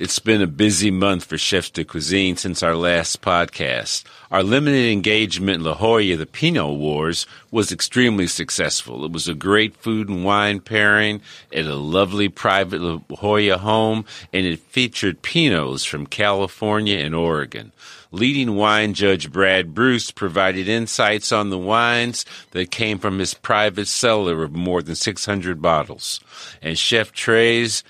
It's been a busy month for Chefs de Cuisine since our last podcast. Our limited engagement in La Jolla, the Pinot Wars, was extremely successful. It was a great food and wine pairing at a lovely private La Jolla home, and it featured Pinots from California and Oregon. Leading wine judge Brad Bruce provided insights on the wines that came from his private cellar of more than 600 bottles. And Chef Trey's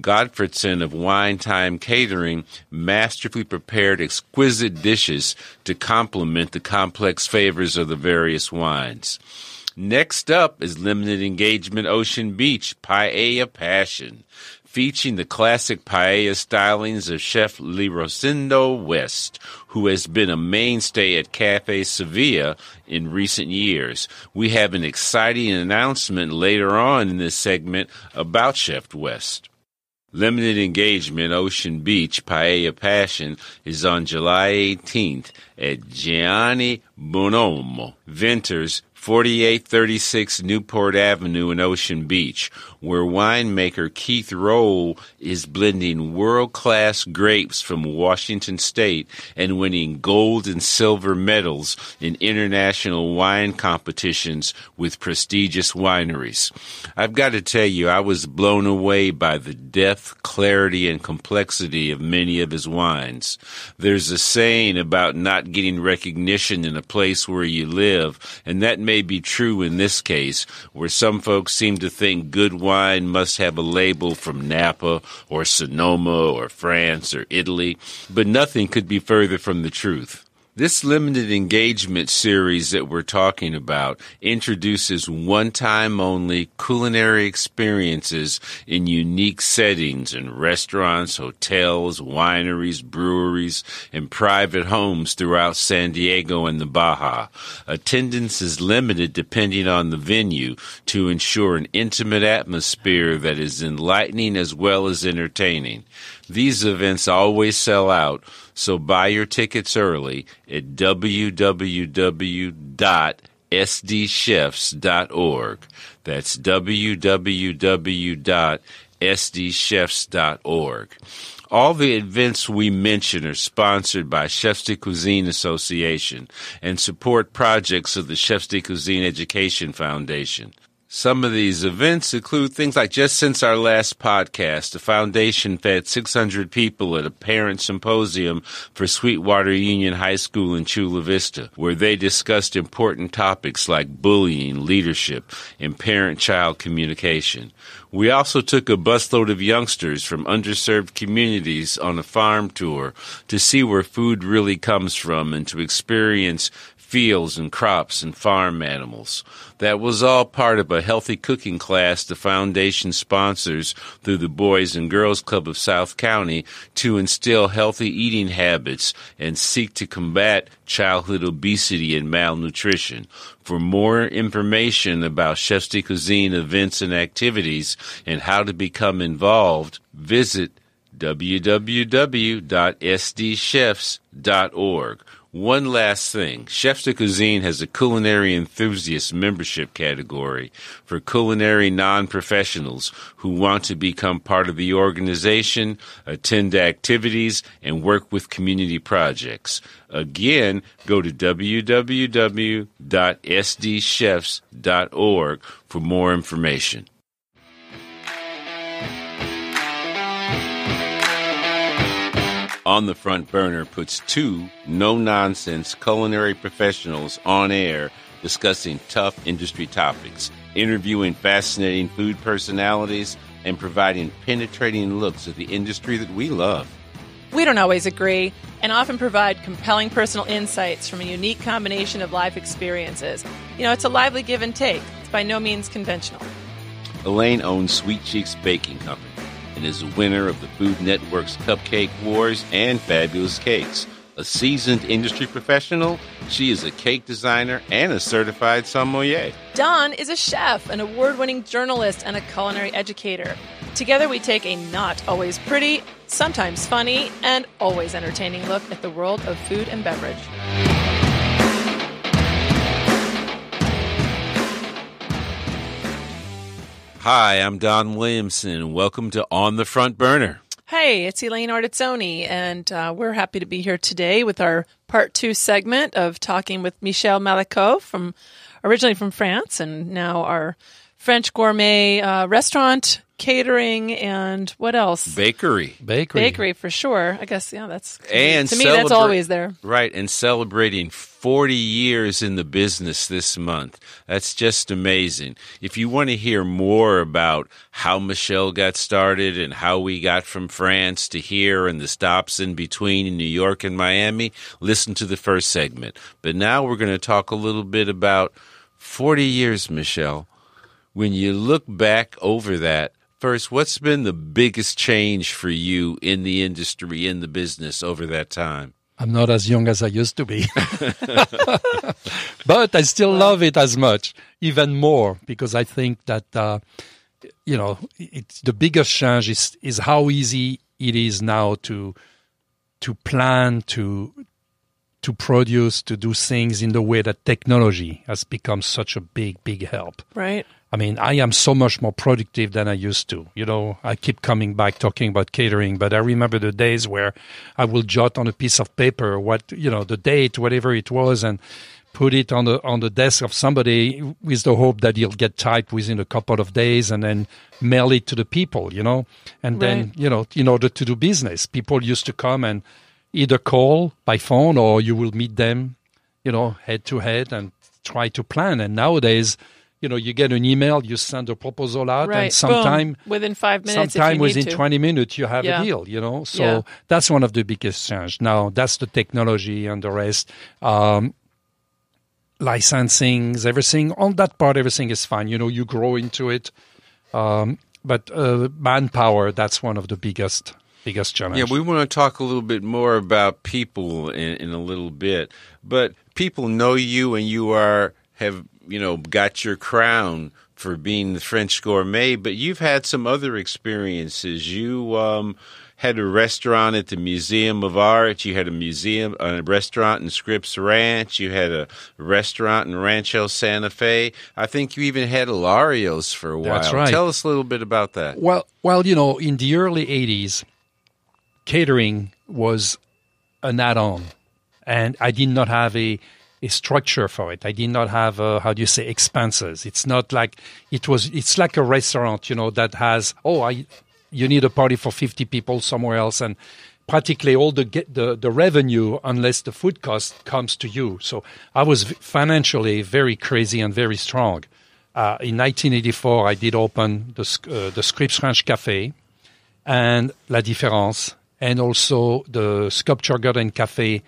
Godfredson of Wine Time Catering masterfully prepared exquisite dishes to complement the complex flavors of the various wines. Next up is limited engagement Ocean Beach Paella Passion, featuring the classic paella stylings of Chef Lerosendo West, who has been a mainstay at Cafe Sevilla in recent years. We have an exciting announcement later on in this segment about Chef West. Limited engagement Ocean Beach Paella Passion is on July 18th at Gianni Buonomo, Vintners 4836 Newport Avenue in Ocean Beach, where winemaker Keith Rowe is blending world class grapes from Washington State and winning gold and silver medals in international wine competitions with prestigious wineries. I've got to tell you, I was blown away by the depth, clarity, and complexity of many of his wines. There's a saying about not getting recognition in a place where you live, and that may be true in this case, where some folks seem to think good wine must have a label from Napa or Sonoma or France or Italy, but nothing could be further from the truth. This limited engagement series that we're talking about introduces one time only culinary experiences in unique settings in restaurants, hotels, wineries, breweries, and private homes throughout San Diego and the Baja. Attendance is limited depending on the venue to ensure an intimate atmosphere that is enlightening as well as entertaining. These events always sell out, so buy your tickets early at www.sdchefs.org. That's www.sdchefs.org. All the events we mention are sponsored by Chefs de Cuisine Association and support projects of the Chefs de Cuisine Education Foundation. Some of these events include things like just since our last podcast, the foundation fed 600 people at a parent symposium for Sweetwater Union High School in Chula Vista, where they discussed important topics like bullying, leadership, and parent-child communication. We also took a busload of youngsters from underserved communities on a farm tour to see where food really comes from and to experience fields and crops and farm animals. That was all part of a healthy cooking class the foundation sponsors through the Boys and Girls Club of South County to instill healthy eating habits and seek to combat childhood obesity and malnutrition. For more information about Chefs de Cuisine events and activities and how to become involved, visit www.sdchefs.org one last thing. Chefs de Cuisine has a culinary enthusiast membership category for culinary non-professionals who want to become part of the organization, attend activities, and work with community projects. Again, go to www.sdchefs.org for more information. On the front burner puts two no nonsense culinary professionals on air discussing tough industry topics, interviewing fascinating food personalities, and providing penetrating looks at the industry that we love. We don't always agree and often provide compelling personal insights from a unique combination of life experiences. You know, it's a lively give and take. It's by no means conventional. Elaine owns Sweet Cheeks Baking Company and is a winner of the Food Network's Cupcake Wars and Fabulous Cakes. A seasoned industry professional, she is a cake designer and a certified sommelier. Don is a chef, an award winning journalist, and a culinary educator. Together, we take a not always pretty, sometimes funny, and always entertaining look at the world of food and beverage. Hi, I'm Don Williamson. Welcome to On the Front Burner. Hey, it's Elaine Artizzoni, and uh, we're happy to be here today with our part two segment of talking with Michel Malécot from originally from France and now our French gourmet uh, restaurant, catering, and what else? Bakery. Bakery. Bakery for sure. I guess yeah, that's And to me that's always there. Right, and celebrating 40 years in the business this month. That's just amazing. If you want to hear more about how Michel got started and how we got from France to here and the stops in between in New York and Miami, listen to the first segment. But now we're going to talk a little bit about 40 years, Michel. When you look back over that, first, what's been the biggest change for you in the industry, in the business over that time? I'm not as young as I used to be. but I still love it as much, even more, because I think that, uh, you know, it's the biggest change is, is how easy it is now to, to plan, to, to produce, to do things in the way that technology has become such a big, big help. Right. I mean, I am so much more productive than I used to. You know, I keep coming back talking about catering, but I remember the days where I will jot on a piece of paper what, you know, the date, whatever it was, and put it on the on the desk of somebody with the hope that he'll get typed within a couple of days and then mail it to the people, you know. And then, you know, in order to do business, people used to come and either call by phone or you will meet them, you know, head to head and try to plan. And nowadays, you know, you get an email, you send a proposal out, Right. and sometime, Boom. within five minutes. sometime if you within need to. 20 minutes, you have Yeah. a deal, you know? So Yeah. that's one of the biggest change. Now, that's the technology and the rest. Um, licensings, everything, on that part, everything is fine. You know, you grow into it. Um, but uh, manpower, that's one of the biggest, biggest challenges. Yeah, we want to talk a little bit more about people in, in a little bit, but people know you and you are have you know got your crown for being the French gourmet, but you've had some other experiences. You um, had a restaurant at the Museum of Art. You had a museum, a restaurant in Scripps Ranch. You had a restaurant in Rancho Santa Fe. I think you even had Lario's for a while. That's right. Tell us a little bit about that. Well, well, you know, in the early '80s, catering was an add-on, and I did not have a a structure for it. I did not have a, how do you say expenses. It's not like it was. It's like a restaurant, you know, that has oh, I you need a party for fifty people somewhere else, and practically all the the, the revenue, unless the food cost, comes to you. So I was financially very crazy and very strong. Uh, in 1984, I did open the uh, the Scripps Ranch Cafe and La Différence, and also the Sculpture Garden Cafe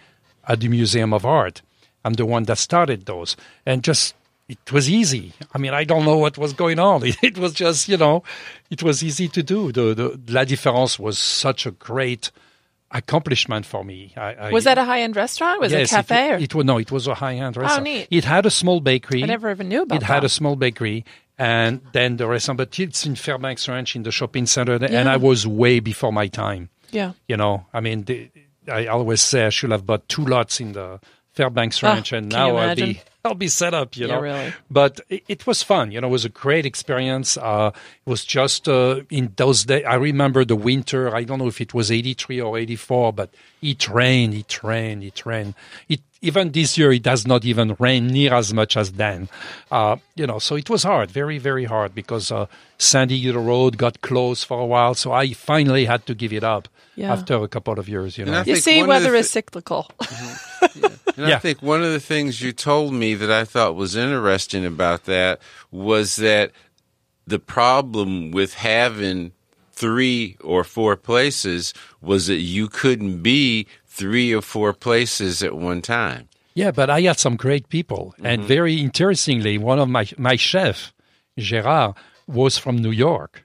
at the Museum of Art. I'm the one that started those, and just it was easy. I mean, I don't know what was going on. It, was just, you know, it was easy to do. The, the La Différence was such a great accomplishment for me. I, I, Was that a high end restaurant? Was yes, it a cafe? It, or? it was no, it was a high end oh, restaurant. Oh, neat. It had a small bakery. I never even knew about It had a small bakery, and then the restaurant. But it's in Fairbanks Ranch in the shopping center, and I was way before my time. yeah. You know, I mean, the, I always say I should have bought two lots in the Fairbanks Ah, Ranch, and now I'll be I'll be set up. You Yeah, know, really. but it, it was fun. You know, it was a great experience. Uh, it was just uh, in those days. I remember the winter. I don't know if it was eighty three or eighty four, but it rained, it rained, it rained. It even this year it does not even rain near as much as then. Uh, you know, so it was hard, very very hard because uh, San Dieguito Road got closed for a while. So I finally had to give it up Yeah. after a couple of years. You know. You see, one of the weather thi- is cyclical. And I think one of the things you told me that I thought was interesting about that was that the problem with having three or four places was that you couldn't be three or four places at one time. Yeah, but I had some great people. And mm-hmm. very interestingly, one of my, my chef, Gérard, was from New York.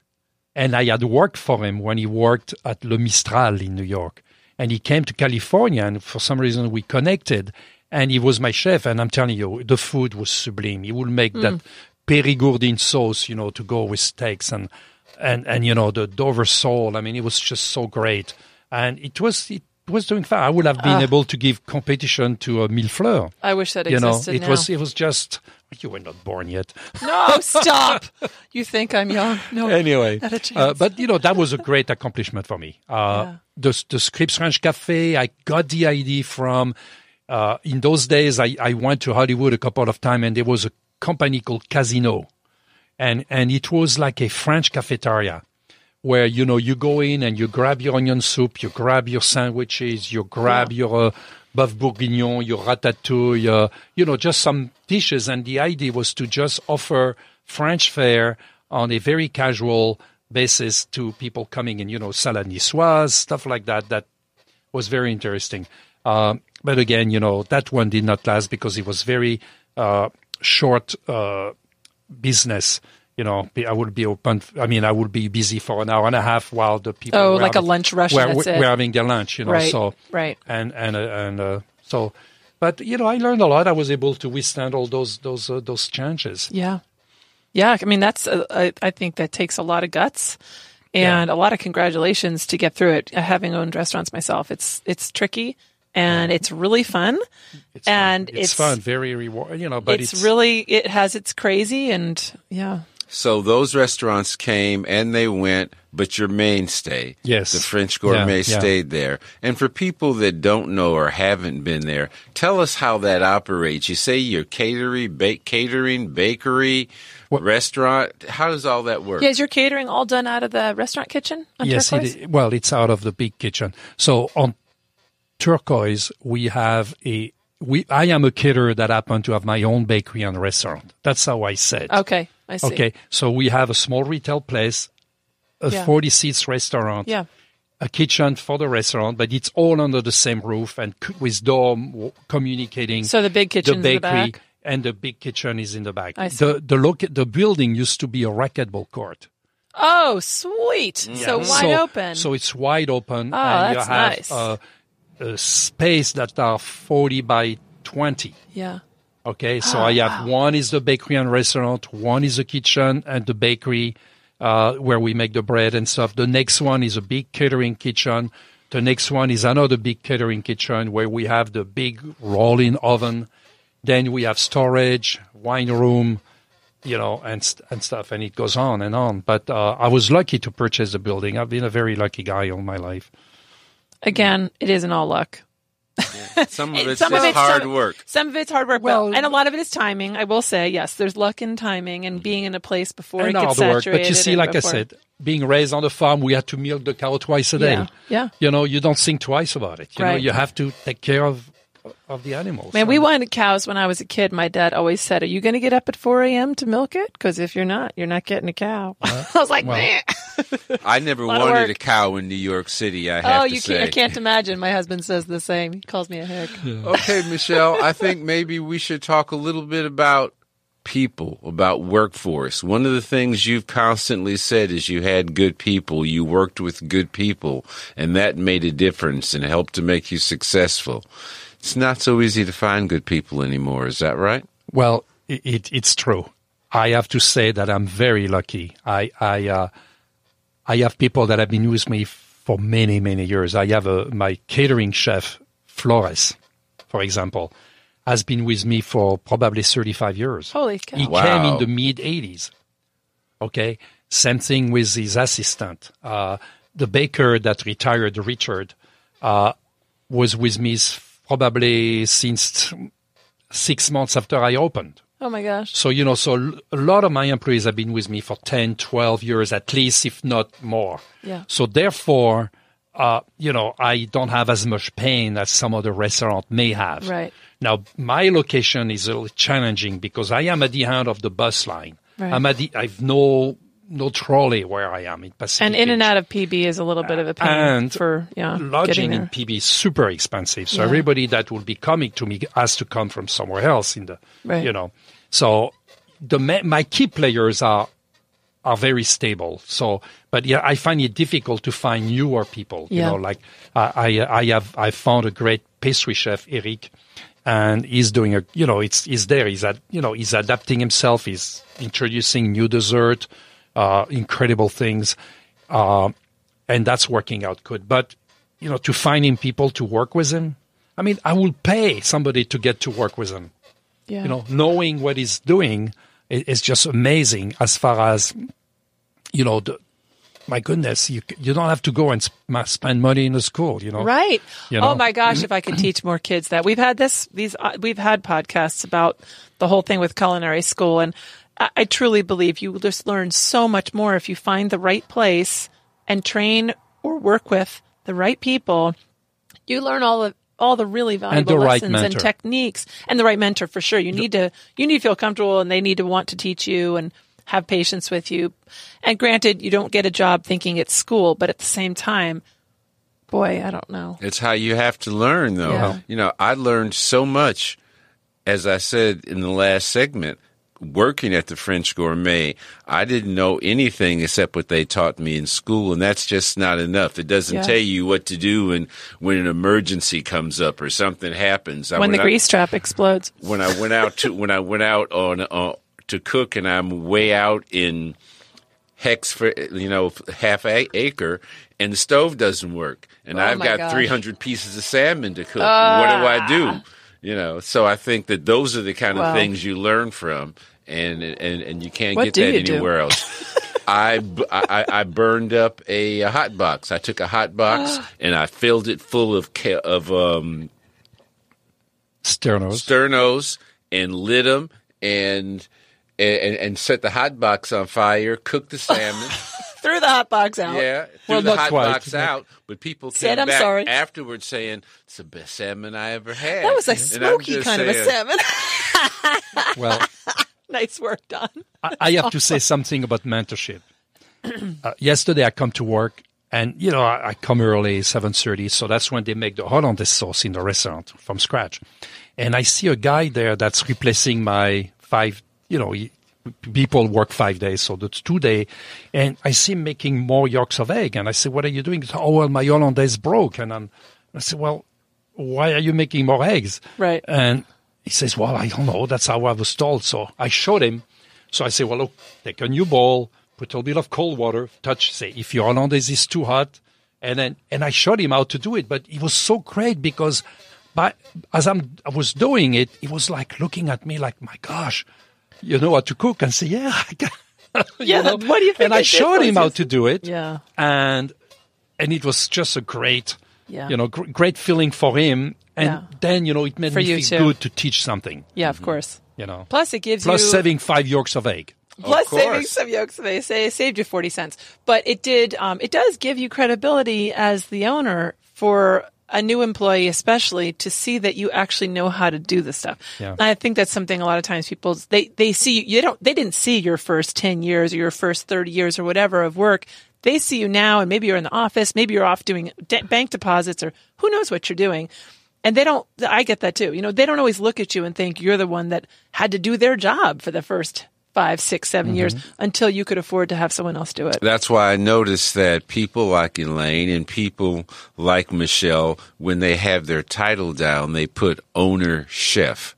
And I had worked for him when he worked at Le Mistral in New York. And he came to California, and for some reason we connected. And he was my chef. And I'm telling you, the food was sublime. He would make that mm. périgourdine sauce, you know, to go with steaks and, and, and, you know, the Dover sole. I mean, it was just so great. And it was, it was doing fine. I would have been able to give competition to a Mille Fleurs. I wish that You know, it now. was it was just you were not born yet. no, stop. You think I'm young? No. anyway, uh, but you know that was a great accomplishment for me. Uh, The the Scripps French Cafe, I got the idea from. Uh, in those days, I, I went to Hollywood a couple of times, and there was a company called Casino, and and it was like a French cafeteria where you know you go in and you grab your onion soup, you grab your sandwiches, you grab your uh, boeuf bourguignon, your ratatouille, uh, you know, just some dishes. And the idea was to just offer French fare on a very casual basis to people coming in, you know, salad niçoise, stuff like that. That was very interesting. Um, but again, you know, that one did not last because it was very uh, short uh, business. You know, I would be open. I mean, I would be busy for an hour and a half while the people. Oh, were like a lunch rush, Were, were having their lunch. You know, Right, so right. and and uh, and uh, so, but you know, I learned a lot. I was able to withstand all those those uh, those changes. Yeah. Yeah. I mean, that's, uh, I, I think that takes a lot of guts and a lot of congratulations to get through it. Uh, Having owned restaurants myself, it's, it's tricky and it's really fun. It's fun. and it's, it's, fun, very reward. You know, but it's, it's, really, it has its crazy and yeah. So those restaurants came and they went, but your mainstay, Yes. the French Gourmet, Yeah, yeah. stayed there. And for people that don't know or haven't been there, tell us how that operates. You say you're catering, ba- catering, bakery, what? restaurant. How does all that work? Yeah. Is your catering all done out of the restaurant kitchen on yes, Turquoise? it, well, it's out of the big kitchen. So on Turquoise, we have a we. I am a caterer that happen to have my own bakery and restaurant. That's how I said. Okay. I see. Okay, so we have a small retail place, a Yeah. 40 seats restaurant, Yeah. a kitchen for the restaurant, but it's all under the same roof and with door communicating. So the big kitchen's in the the bakery back? and the big kitchen is in the back. I see. The the loc- the building used to be a racquetball court. Oh, sweet. So wide so, open. So it's wide open, Oh, and you that's have nice. uh, a space that are 40 by 20. yeah. Okay, so Oh, I have one is the bakery and restaurant, one is the kitchen and the bakery uh, where we make the bread and stuff. The next one is a big catering kitchen. The next one is another big catering kitchen where we have the big rolling oven. Then we have storage, wine room, you know, and st- and stuff, and it goes on and on. But uh, I was lucky to purchase the building. I've been a very lucky guy all my life. Again, it isn't all luck. Some of it's Some of it's hard some- work. Some of it's hard work, Well- well, and a lot of it is timing. I will say, yes, there's luck in timing and being in a place before and it gets hard work. saturated. But you see, and like I said, being raised on the farm, we had to milk the cow twice a day. Yeah, yeah. You know, you don't think twice about it. You know, Right. you have to take care of of the animals. man, we wanted cows when I was a kid. My dad always said, "Are you going to get up at 4 a.m. to milk it? Because if you're not, you're not getting a cow." I was like, well, "Meh." I never Lot wanted a cow in New York City. I have "Oh, to you say. can't." I can't imagine. My husband says the same. He calls me a hick. Okay, Michel, I think maybe we should talk a little bit about people, about workforce. One of the things you've constantly said is you had good people, you worked with good people, and that made a difference and helped to make you successful. It's not so easy to find good people anymore, is that right? Well, it, it, it's true. I have to say that I'm very lucky. I I uh, I have people that have been with me for many many years. I have a my catering chef Flores, for example, has been with me for probably 35 years. Holy cow! He Wow. came in the mid 80s. Okay. Same thing with his assistant. Uh, the baker that retired, Richard, uh, was with me s- probably since six months after I opened. Oh my gosh! So, you know, so a lot of my employees have been with me for 10, 12 years at least, if not more. Yeah. So therefore, uh, you know, I don't have as much pain as some other restaurant may have. Right. Now, my location is a little challenging because I am at the end of the bus line. Right. I'm at the, I've no, no trolley where I am in Pacific. And in and out of PB is a little bit of a pain And for yeah lodging in. PB is super expensive. So Yeah. everybody that will be coming to me has to come from somewhere else in the, Right. you know. So the my key players are are very stable. So, but yeah, I find it difficult to find newer people. You Yeah. know, like I I, I have I found a great pastry chef, Eric, and he's doing a you know it's he's there. He's at you know he's adapting himself. He's introducing new dessert, uh, incredible things, uh, and that's working out good. But you know, to finding people to work with him. I mean, I will pay somebody to get to work with him. Yeah. You know, knowing what he's doing is just amazing as far as, you know, the, my goodness, you, you don't have to go and sp- spend money in a school, you know. Right. You know? Oh my gosh, if I could teach more kids that. We've had this these uh, we've had podcasts about the whole thing with culinary school and I, I truly believe you will just learn so much more if you find the right place and train or work with the right people. You learn all of all the really valuable the right lessons and techniques and the right mentor for sure. You need to you need to feel comfortable and they need to want to teach you and have patience with you. And granted, you don't get a job thinking it's school, but at the same time, boy, I don't know. It's how you have to learn, though. Yeah. You know, I learned so much, as I said in the last segment, working at the French Gourmet. I didn't know anything except what they taught me in school, and that's just not enough. It doesn't Yeah. tell you what to do when when an emergency comes up or something happens. I when the out- grease trap explodes. when I went out to when I went out on uh, to cook, and I'm way out in hex for you know half a acre, and the stove doesn't work, and Oh I've got gosh. Ah. 300 pieces of salmon to cook. what do I do? You know, so I think that those are the kind of Wow. things you learn from, and and and you can't What get that you do? anywhere else. I burned up a, a hot box. I took a hot box and I filled it full of ca- of um, Sternos. sternos and lit them and, and and set the hot box on fire. Cooked the salmon. Threw the hot box out. yeah, threw Well, the not hot quite. box out. But people Said, came "I'm back sorry." afterwards saying it's the best salmon I ever had. That was a And smoky just kind of a saying, salmon. well, nice work done. I, I have to say something about mentorship. Uh, yesterday, I come to work, and you know, I, I come early, seven thirty, so that's when they make the hollandaise sauce in the restaurant from scratch. And I see a guy there that's replacing my five. You know, he- people work five days, so that's two day. And I see him making more yolks of egg, and I say, "What are you doing?" Said, oh well, my hollandaise broke, and I'm, I said, "Well, why are you making more eggs?" Right. And he says, Well, I don't know. That's how I was told. So I showed him. So I say, Well, look, take a new bowl, put a little bit of cold water, touch, say, if your hollandaise is too hot. And then, and I showed him how to do it. But it was so great because by, as I'm, I was doing it, he was like looking at me like, My gosh, you know how to cook? And say, Yeah, I can. Yeah, know? what do you think And I showed him how to do it. Yeah. And, and it was just a great, Yeah. you know, gr- great feeling for him. And Yeah. then, you know, it made For me you feel too. good to teach something, Yeah, of course. you know. Plus, it gives Plus you saving five yolks of egg. plus saving some yolks. They say it saved you forty cents, but it did. Um, it does give you credibility as the owner for a new employee, especially to see that you actually know how to do this stuff. Yeah. I think that's something a lot of times people they they see you. You don't. They didn't see your first ten years or your first thirty years or whatever of work. They see you now, and maybe you're in the office, maybe you're off doing de- bank deposits, or who knows what you're doing. And they don't, I get that too. You know, they don't always look at you and think you're the one that had to do their job for the first five, six, seven years mm-hmm. until you could afford to have someone else do it. That's why I noticed that people like Elaine and people like Michel, when they have their title down, they put owner chef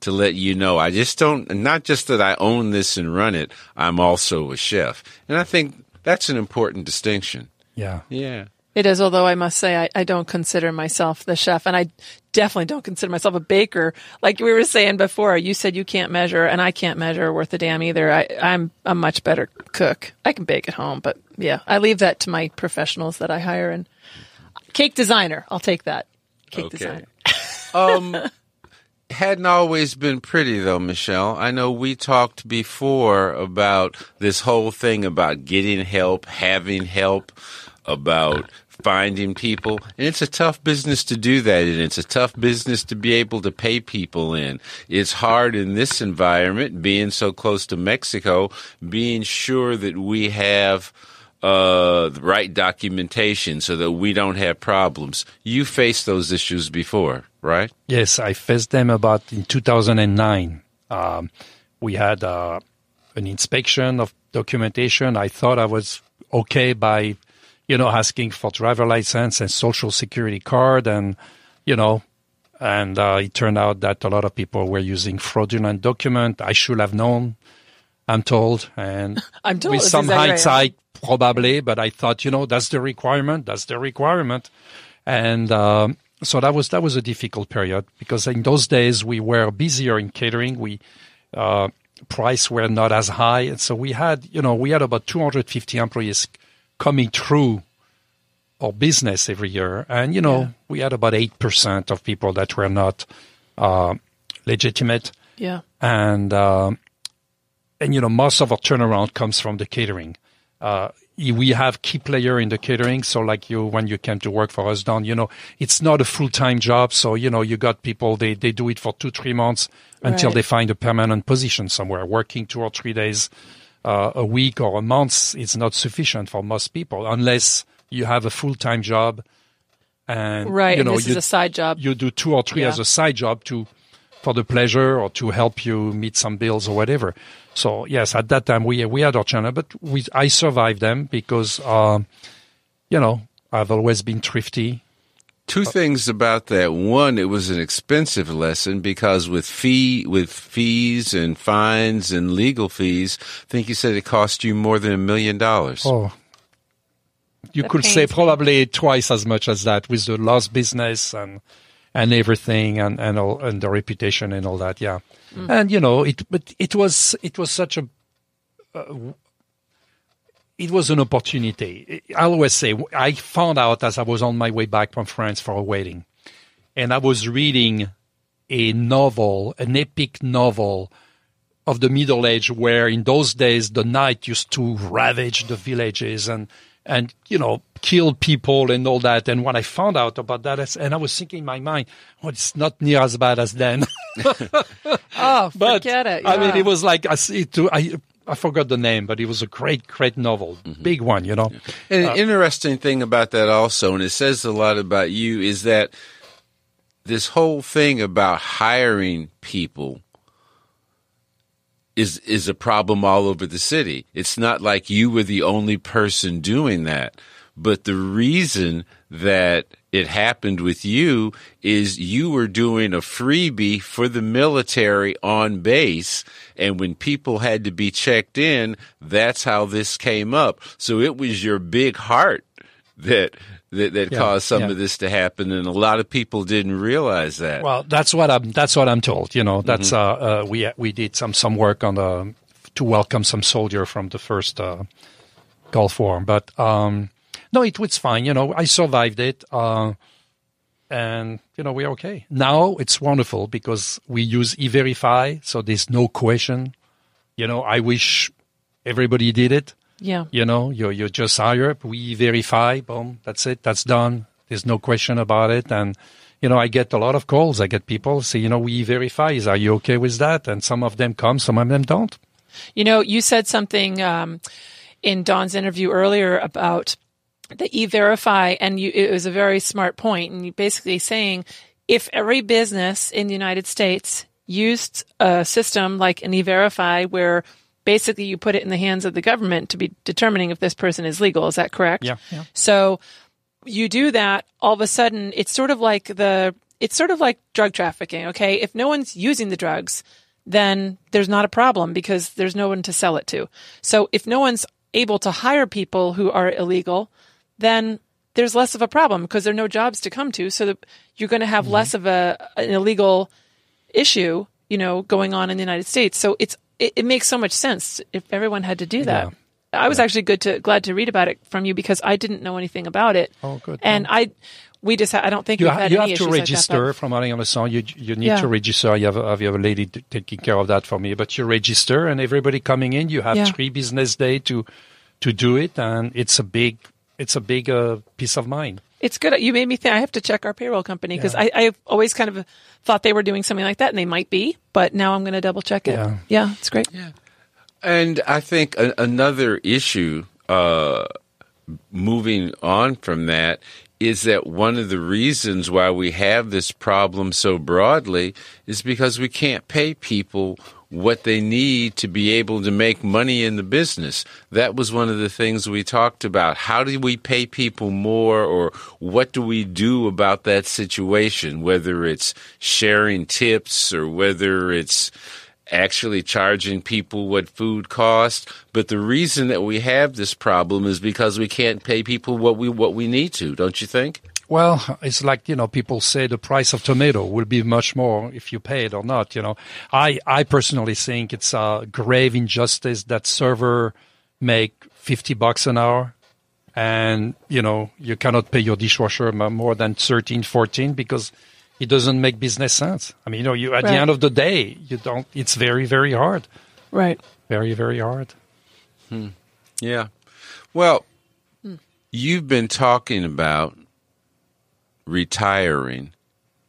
to let you know I just don't, not just that I own this and run it, I'm also a chef. And I think that's an important distinction. Yeah. Yeah. It is, although I must say I, I don't consider myself the chef and I definitely don't consider myself a baker. Like we were saying before, you said you can't measure and I can't measure worth a damn either. I, I'm a much better cook. I can bake at home, but yeah, I leave that to my professionals that I hire and cake designer. I'll take that. Cake Okay. designer. Um, hadn't always been pretty though, Michel. I know we talked before about this whole thing about getting help, having help, about finding people. And it's a tough business to do that and it's a tough business to be able to pay people in. It's hard in this environment, being so close to Mexico, being sure that we have uh, the right documentation so that we don't have problems. You faced those issues before, right? Yes, I faced them about in 2009. Um, we had uh, an inspection of documentation. I thought I was okay by, you know, asking for driver license and social security card, and you know, and uh, it turned out that a lot of people were using fraudulent document. I should have known. I'm told, and I'm told, with some hindsight, probably. But I thought, you know, that's the requirement. That's the requirement. and um, so that was that was a difficult period because in those days we were busier in catering. We uh, price were not as high, and so we had you know we had about 250 employees coming through our business every year, and you know Yeah. we had about eight percent of people that were not uh, legitimate, Yeah. and um, and you know most of our turnaround comes from the catering. Uh, we have key player in the catering, so like you when you came to work for us, Don, you know it's not a full time job, so you know you got people they they do it for two three months until Right. they find a permanent position somewhere, working two or three days uh, a week or a month is not sufficient for most people unless you have a full time job. And Right. you know this you, is a side job. you do two or three Yeah. as a side job to for the pleasure or to help you meet some bills or whatever. So yes, at that time we we had our channel, but we I survived them because um, you know I've always been thrifty. Two things about that. One, it was an expensive lesson because with fee with fees and fines and legal fees, I think you said it cost you more than a million dollars. Oh, you That could say probably twice as much as that with the lost business and and everything and and all and the reputation and all that. Yeah, and you know it, but it was it was such a. Uh, it was an opportunity. I always say I found out as I was on my way back from France for a wedding, and I was reading a novel, an epic novel of the Middle Age, where in those days the knight used to ravage the villages and and you know kill people and all that. And when I found out about that, and I was thinking in my mind, well, it's not near as bad as then. oh, but forget it. I mean, it was like I see it. I I forgot the name, but it was a great, great novel, big one, you know. And Uh, an interesting thing about that also, and it says a lot about you, is that this whole thing about hiring people is is a problem all over the city. It's not like you were the only person doing that. But the reason that it happened with you is you were doing a freebie for the military on base. And when people had to be checked in, that's how this came up. So it was your big heart that that, that Yeah, caused some yeah. of this to happen. And a lot of people didn't realize that. Well, that's what I'm. That's what I'm told. You know, that's uh, uh, we we did some some work on the to welcome some soldier from the first uh, Gulf War, but um, no, it was fine. You know, I survived it, uh, and you know we're okay now. It's wonderful because we use E-Verify, so there's no question. You know, I wish everybody did it. yeah. You know, you're, you're just hire, E-Verify, boom, that's it, that's done. There's no question about it. And you know, I get a lot of calls. I get people say, you know, E-Verify. Is are you okay with that? And some of them come, some of them don't. You know, you said something um, in don's interview earlier about the e-verify, and you, it was a very smart. And you basically saying if every business in the United States used a system like an e-verify, where basically you put it in the hands of the government to be determining if this person is legal, is that correct? Yeah, yeah. So you do that, all of a sudden it's sort of like the it's sort of like drug trafficking, okay? If no one's using the drugs, then there's not a problem because there's no one to sell it to. So if no one's able to hire people who are illegal, then there's less of a problem because there are no jobs to come to. So you're going to have mm-hmm. less of a an illegal issue, you know, going on in the United States. So it's it, it makes so much sense if everyone had to do that. Yeah. I was actually good to glad to read about it from you because I didn't know anything about it. Oh, good. And I, we just ha- I don't think You, ha- had you any have to register Like that, from what I understand. You you need Yeah. to register. You have, a, you have a lady t- taking care of that for me. But you register, and everybody coming in, you have Yeah. three business day to to do it, and it's a big it's a big uh, peace of mind. it's good. You made me think I have to check our payroll company because I I've always kind of thought they were doing something like that, and they might be, but now I'm going to double check it. Yeah. yeah, it's great. Yeah, And I think a- another issue, uh, moving on from that, is that one of the reasons why we have this problem so broadly is because we can't pay people what they need to be able to make money in the business. That was one of the things we talked about. How do we pay people more or what do we do about that situation, whether it's sharing tips or whether it's actually charging people what food costs. But the reason that we have this problem is because we can't pay people what we what we need to, don't you think? Well, it's like, you know, people say the price of tomato will be much more if you pay it or not, you know. I, I personally think it's a grave injustice that server make 50 bucks an hour and, you know, you cannot pay your dishwasher more than 13, 14 because it doesn't make business sense. I mean, you know, you, at Right. the end of the day, you don't, it's very, very hard. Right. Very, very hard. Hmm. Yeah. Well, you've been talking about retiring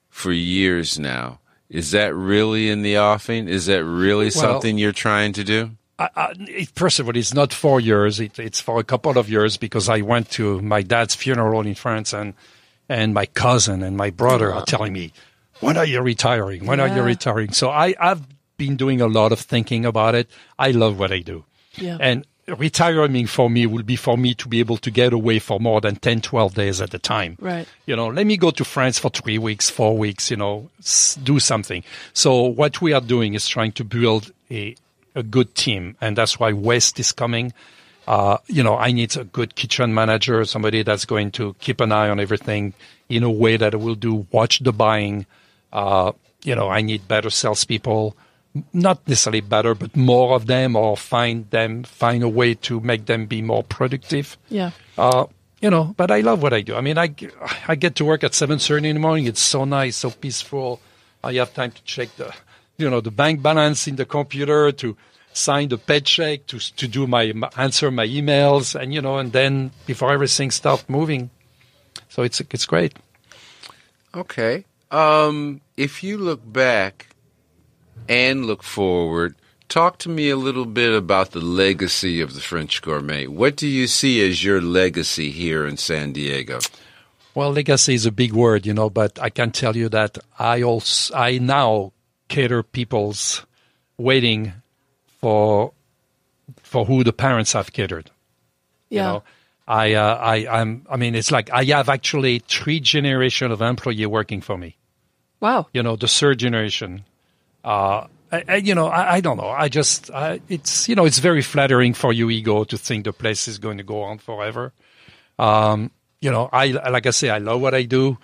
for years now. Is that really in the offing? Is that really something you're trying to do? I, I, it, first of all, it's not four years. It, it's for a couple of years because I went to my dad's funeral in France, and and my cousin and my brother are ah. telling me, "When are you retiring? When are you retiring?" So I, I've been doing a lot of thinking about it. I love what I do, Yeah. and retiring for me will be for me to be able to get away for more than 10, 12 days at a time Right. you know, let me go to France for three weeks, four weeks, you know, s- do something. So what we are doing is trying to build a, a good team. And that's why West is coming. Uh, you know, I need a good kitchen manager, somebody that's going to keep an eye on everything in a way that will do watch the buying. Uh, you know, I need better salespeople, not necessarily better, but more of them or find them, find a way to make them be more productive Yeah. uh, you know, but I love what I do. I mean, I, I get to work at 7.30 in the morning. It's so nice, so peaceful. I have time to check the, you know, the bank balance in the computer, to sign the paycheck, to, to do my, answer my emails, and, you know, and then before everything starts moving. So it's, it's great. Okay. Um, if you look back and look forward, talk to me a little bit about the legacy of the French Gourmet. What do you see as your legacy here in San Diego? Well, legacy is a big word, you know, but I can tell you that I also I now cater people's waiting for for who the parents have catered. Yeah. You know, I uh, I I'm I mean, it's like I have actually three generation of employee working for me. Wow. You know, the third generation. Uh, I, I, you know, I, I don't know. I just I, it's you know it's very flattering for your ego to think the place is going to go on forever. Um, you know, I like I say, I love what I do.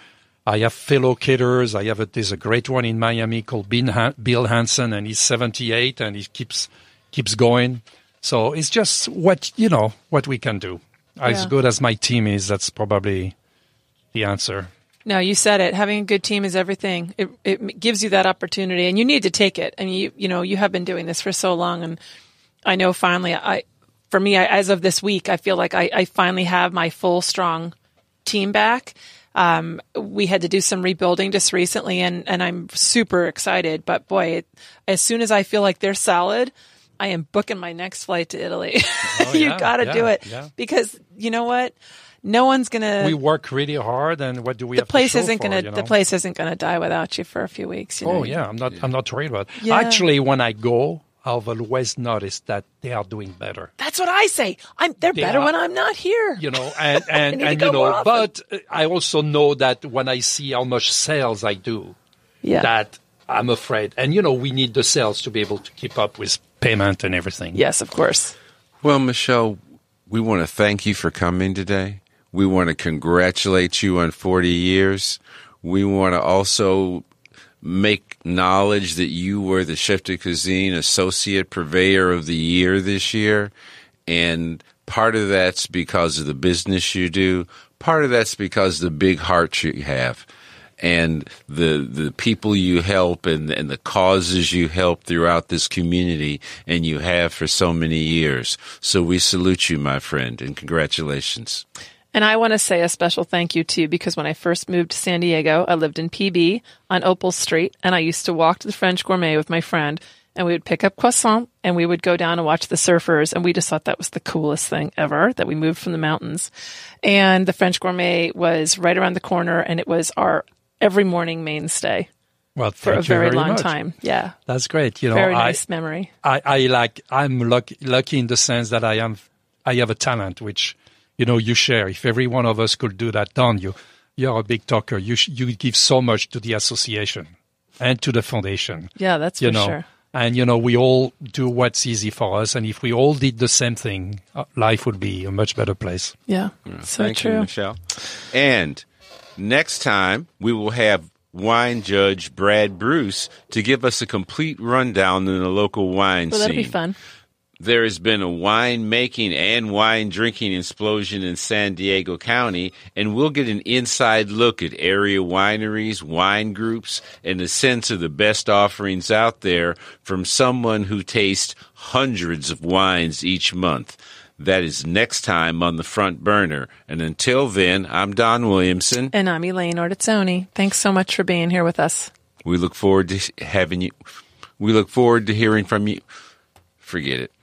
I have fellow caterers. I have a, there's a great one in Miami called Bill, Han- Bill Hansen, and he's 78, and he keeps keeps going. So it's just what you know what we can do. As good as my team is, that's probably the answer. No, you said it. Having a good team is everything. It it gives you that opportunity, and you need to take it. I mean, you you know, you have been doing this for so long, and I know finally, I for me, I, as of this week, I feel like I, I finally have my full strong team back. Um, we had to do some rebuilding just recently, and and I'm super excited. But boy, it, as soon as I feel like they're solid, I am booking my next flight to Italy. you yeah, got to do it yeah. because you know what. No one's gonna we work really hard, and what do we the have to place show isn't for, gonna you the place isn't gonna die without you for a few weeks. You know? Oh yeah, I'm not I'm not worried about. It. Yeah. Actually, when I go, I've always noticed that they are doing better. That's what I say. I'm they're They better are- when I'm not here. You know, and and, and you know, but uh, I also know that when I see how much sales I do, yeah. that I'm afraid. And you know, we need the sales to be able to keep up with payment and everything. yes, of course. Well, Michel, we want to thank you for coming today. We want to congratulate you on 40 years. We want to also make knowledge that you were the Chef de Cuisine Associate Purveyor of the Year this year. And part of that's because of the business you do. Part of that's because the big heart you have and the the people you help and and the causes you help throughout this community and you have for so many years. So we salute you, my friend, and congratulations. And I want to say a special thank you too, because when I first moved to San Diego, I lived in PB on Opal Street, and I used to walk to the French Gourmet with my friend, and we would pick up croissant, and we would go down and watch the surfers, and we just thought that was the coolest thing ever that we moved from the mountains. And the French Gourmet was right around the corner, and it was our every morning mainstay Well, for a you very, long much. time. Yeah, That's great. You know, very I, nice memory. I, I like I'm lucky lucky in the sense that I am I have a talent which you know you share. If every one of us could do that, Don, you you're a big talker. You sh- you give so much to the association and to the foundation. Yeah, that's you for know, sure. and you know we all do what's easy for us. And if we all did the same thing, uh, life would be a much better place. Yeah, so Thank true. you, Michel. And Next time, we will have wine judge Brad Bruce to give us a complete rundown in the local wine Well, scene. that'll be fun. There has been a wine making and wine drinking explosion in San Diego County, and we'll get an inside look at area wineries, wine groups, and a sense of the best offerings out there from someone who tastes hundreds of wines each month. That is next time on the front burner. And until then, I'm Don Williamson. And I'm Elaine Ortizzoni. Thanks so much for being here with us. We look forward to having you. We look forward to hearing from you. Forget it.